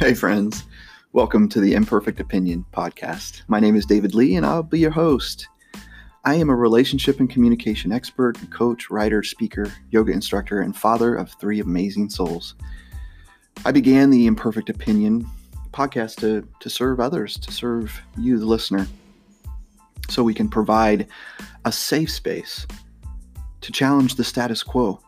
Hey, friends. Welcome to the Imperfect Opinion podcast. My name is David Lee, and I'll be your host. I am a relationship and communication expert, coach, writer, speaker, yoga instructor, and father of three amazing souls. I began the Imperfect Opinion podcast to, to serve others, to serve you, the listener, so we can provide a safe space to challenge the status quo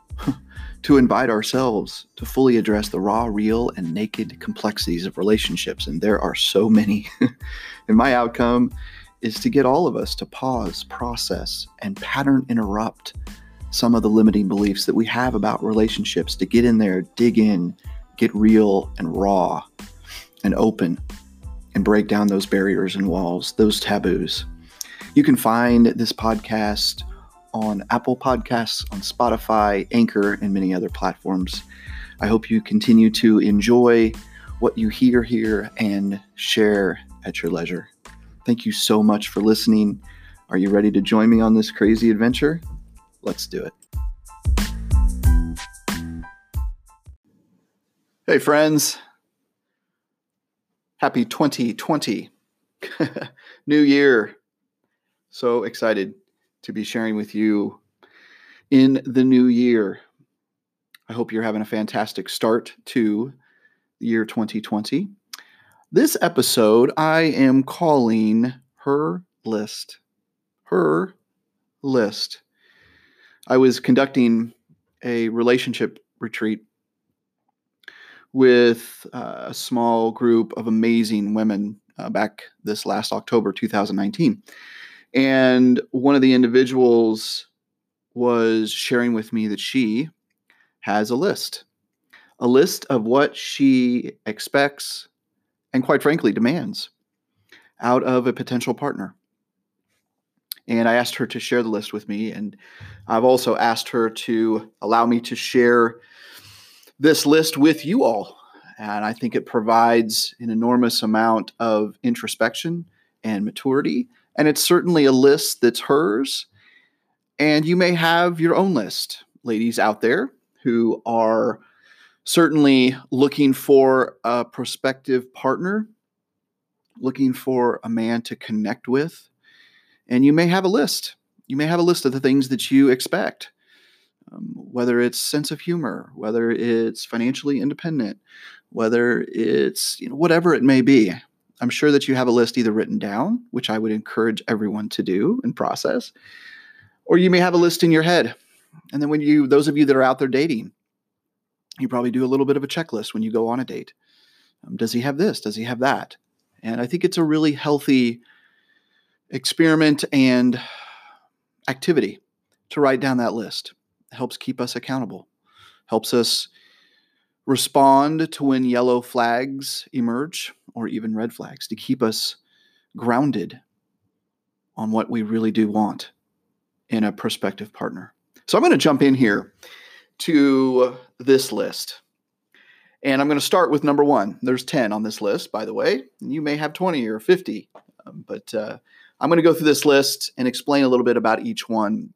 to invite ourselves to fully address the raw, real, and naked complexities of relationships. And there are so many. and my outcome is to get all of us to pause, process, and pattern interrupt some of the limiting beliefs that we have about relationships, to get in there, dig in, get real and raw and open, and break down those barriers and walls, those taboos. You can find this podcast on Apple Podcasts, on Spotify, Anchor, and many other platforms. I hope you continue to enjoy what you hear here and share at your leisure. Thank you so much for listening. Are you ready to join me on this crazy adventure? Let's do it. Hey, friends. Happy 2020. New year. So excited to be sharing with you in the new year. I hope you're having a fantastic start to the year 2020. This episode I am calling Her List. Her List. I was conducting a relationship retreat with uh, a small group of amazing women uh, back this last October 2019. And one of the individuals was sharing with me that she has a list, a list of what she expects and, quite frankly, demands out of a potential partner. And I asked her to share the list with me. And I've also asked her to allow me to share this list with you all. And I think it provides an enormous amount of introspection and maturity and it's certainly a list that's hers. And you may have your own list, ladies out there who are certainly looking for a prospective partner, looking for a man to connect with. And you may have a list. You may have a list of the things that you expect, um, whether it's sense of humor, whether it's financially independent, whether it's you know, whatever it may be. I'm sure that you have a list either written down, which I would encourage everyone to do and process, or you may have a list in your head. And then when you, those of you that are out there dating, you probably do a little bit of a checklist when you go on a date. Um, does he have this? Does he have that? And I think it's a really healthy experiment and activity to write down that list. It helps keep us accountable, helps us respond to when yellow flags emerge or even red flags to keep us grounded on what we really do want in a prospective partner. So I'm going to jump in here to this list. And I'm going to start with number one. There's 10 on this list, by the way. You may have 20 or 50, um, but uh, I'm going to go through this list and explain a little bit about each one.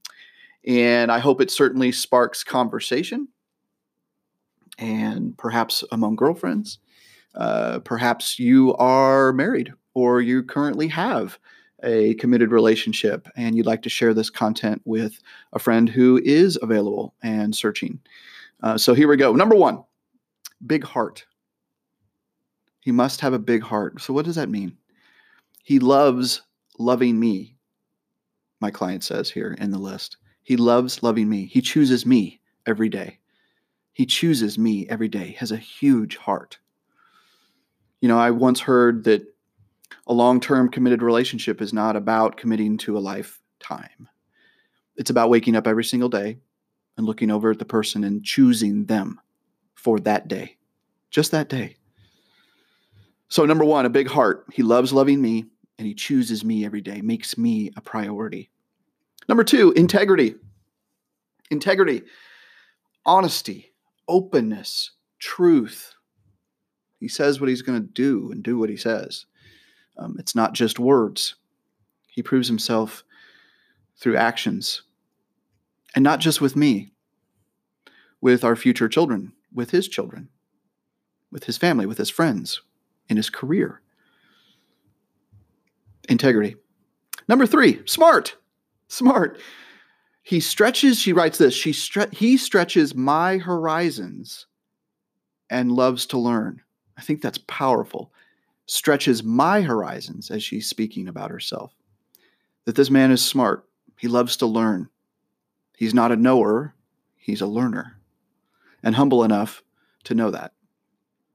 And I hope it certainly sparks conversation and perhaps among girlfriends. Uh, perhaps you are married or you currently have a committed relationship and you'd like to share this content with a friend who is available and searching. Uh, so here we go. Number one, big heart. He must have a big heart. So, what does that mean? He loves loving me, my client says here in the list. He loves loving me. He chooses me every day. He chooses me every day, has a huge heart. You know, I once heard that a long term committed relationship is not about committing to a lifetime. It's about waking up every single day and looking over at the person and choosing them for that day, just that day. So, number one, a big heart. He loves loving me and he chooses me every day, makes me a priority. Number two, integrity. Integrity, honesty, openness, truth. He says what he's going to do and do what he says. Um, it's not just words. He proves himself through actions. And not just with me, with our future children, with his children. with his family, with his friends, in his career. Integrity. Number three, smart. Smart. He stretches, she writes this, she stre- he stretches my horizons and loves to learn. I think that's powerful. Stretches my horizons as she's speaking about herself. That this man is smart. He loves to learn. He's not a knower, he's a learner. And humble enough to know that.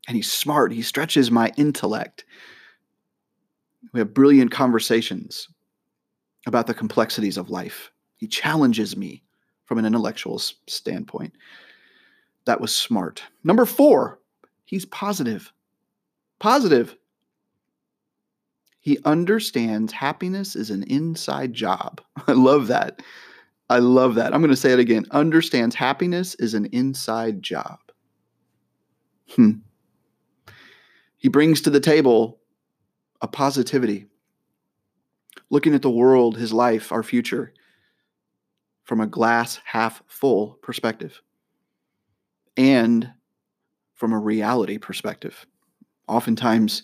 And he's smart. He stretches my intellect. We have brilliant conversations about the complexities of life. He challenges me from an intellectual standpoint. That was smart. Number four, he's positive. Positive. He understands happiness is an inside job. I love that. I love that. I'm going to say it again. Understands happiness is an inside job. Hmm. He brings to the table a positivity, looking at the world, his life, our future from a glass half full perspective and from a reality perspective. Oftentimes,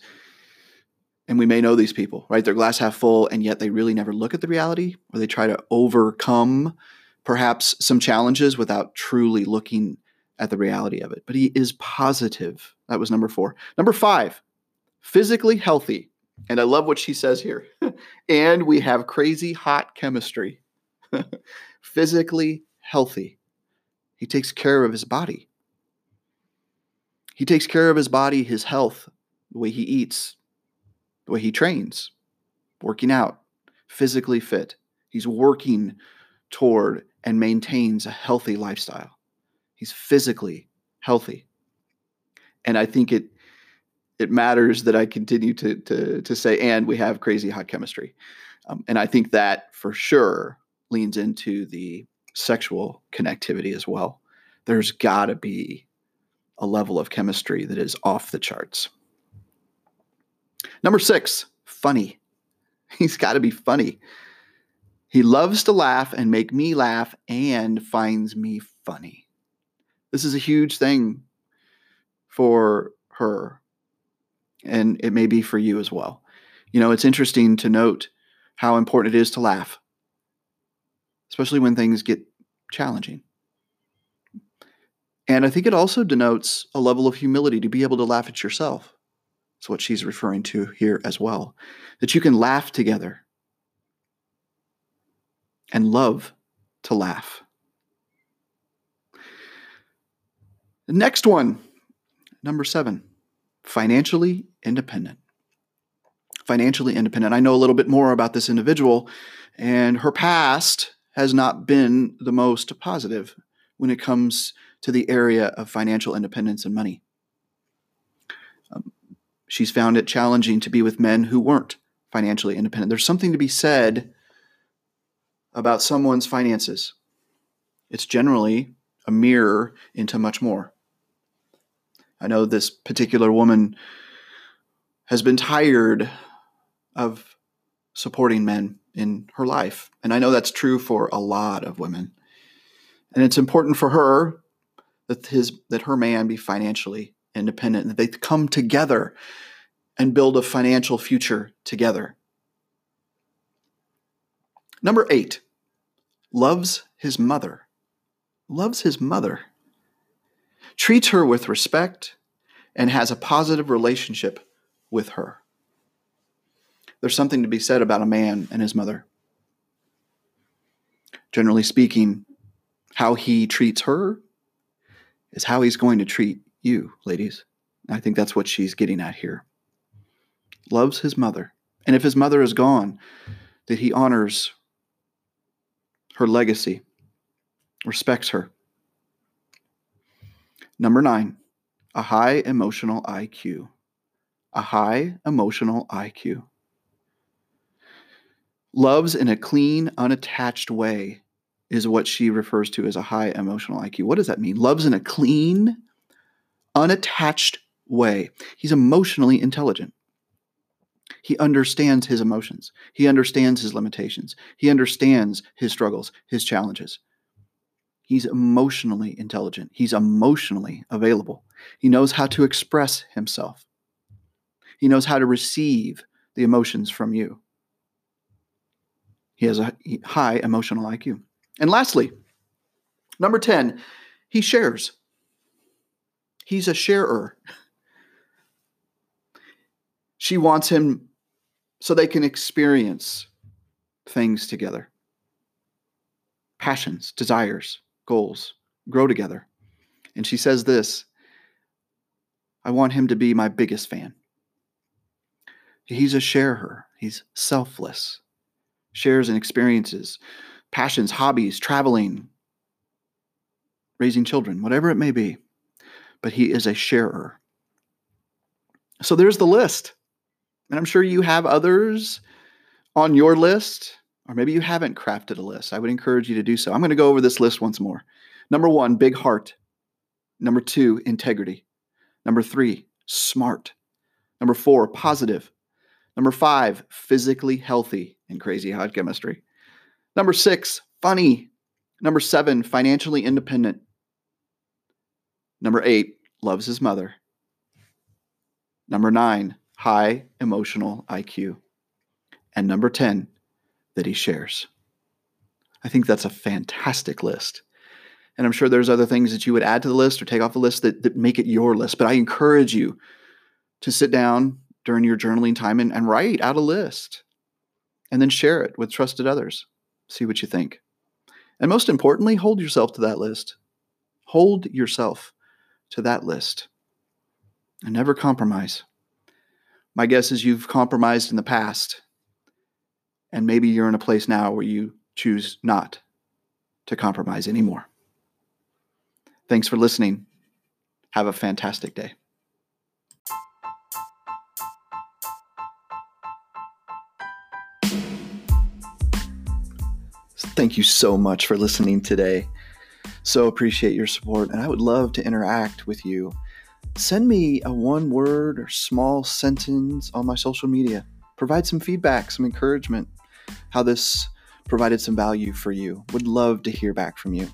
and we may know these people, right? They're glass half full, and yet they really never look at the reality or they try to overcome perhaps some challenges without truly looking at the reality of it. But he is positive. That was number four. Number five, physically healthy. And I love what she says here. and we have crazy hot chemistry. physically healthy. He takes care of his body. He takes care of his body, his health, the way he eats, the way he trains, working out, physically fit. He's working toward and maintains a healthy lifestyle. He's physically healthy. And I think it it matters that I continue to to to say and we have crazy hot chemistry. Um, and I think that for sure leans into the sexual connectivity as well. There's got to be a level of chemistry that is off the charts. Number six, funny. He's got to be funny. He loves to laugh and make me laugh and finds me funny. This is a huge thing for her, and it may be for you as well. You know, it's interesting to note how important it is to laugh, especially when things get challenging. And I think it also denotes a level of humility to be able to laugh at yourself. That's what she's referring to here as well. That you can laugh together and love to laugh. The next one, number seven, financially independent. Financially independent. I know a little bit more about this individual, and her past has not been the most positive when it comes to the area of financial independence and money. Um, she's found it challenging to be with men who weren't financially independent. There's something to be said about someone's finances. It's generally a mirror into much more. I know this particular woman has been tired of supporting men in her life. And I know that's true for a lot of women. And it's important for her that his that her man be financially independent, that they come together and build a financial future together. Number 8. Loves his mother. Loves his mother treats her with respect, and has a positive relationship with her. There's something to be said about a man and his mother. Generally speaking, how he treats her is how he's going to treat you, ladies. I think that's what she's getting at here. Loves his mother. And if his mother is gone, that he honors her legacy, respects her, Number nine, a high emotional IQ. A high emotional IQ. Loves in a clean, unattached way is what she refers to as a high emotional IQ. What does that mean? Loves in a clean, unattached way. He's emotionally intelligent. He understands his emotions. He understands his limitations. He understands his struggles, his challenges. He's emotionally intelligent. He's emotionally available. He knows how to express himself. He knows how to receive the emotions from you. He has a high emotional IQ. And lastly, number 10, he shares. He's a sharer. She wants him so they can experience things together passions, desires, goals, grow together. And she says this I want him to be my biggest fan. He's a sharer, he's selfless, shares and experiences, passions, hobbies, traveling, raising children, whatever it may be. But he is a sharer. So there's the list. And I'm sure you have others on your list, or maybe you haven't crafted a list. I would encourage you to do so. I'm going to go over this list once more. Number one, big heart. Number two, integrity. Number three, smart. Number four, positive. Number five, physically healthy and crazy hot chemistry. Number six, funny. Number seven, financially independent. Number eight, loves his mother. Number nine, high emotional IQ. And number 10, that he shares. I think that's a fantastic list. And I'm sure there's other things that you would add to the list or take off the list that, that make it your list. But I encourage you to sit down during your journaling time and, and write out a list and then share it with trusted others. See what you think. And most importantly, hold yourself to that list. Hold yourself to that list and never compromise. My guess is you've compromised in the past, and maybe you're in a place now where you choose not to compromise anymore. Thanks for listening. Have a fantastic day. Thank you so much for listening today. So appreciate your support, and I would love to interact with you send me a one word or small sentence on my social media. Provide some feedback, some encouragement, how this provided some value for you. Would love to hear back from you.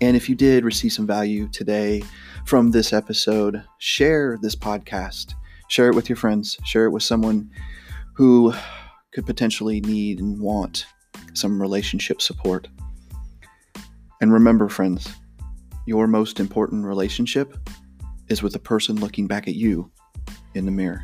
And if you did receive some value today from this episode, share this podcast. Share it with your friends. Share it with someone who could potentially need and want some relationship support. And remember, friends, your most important relationship is with the person looking back at you in the mirror.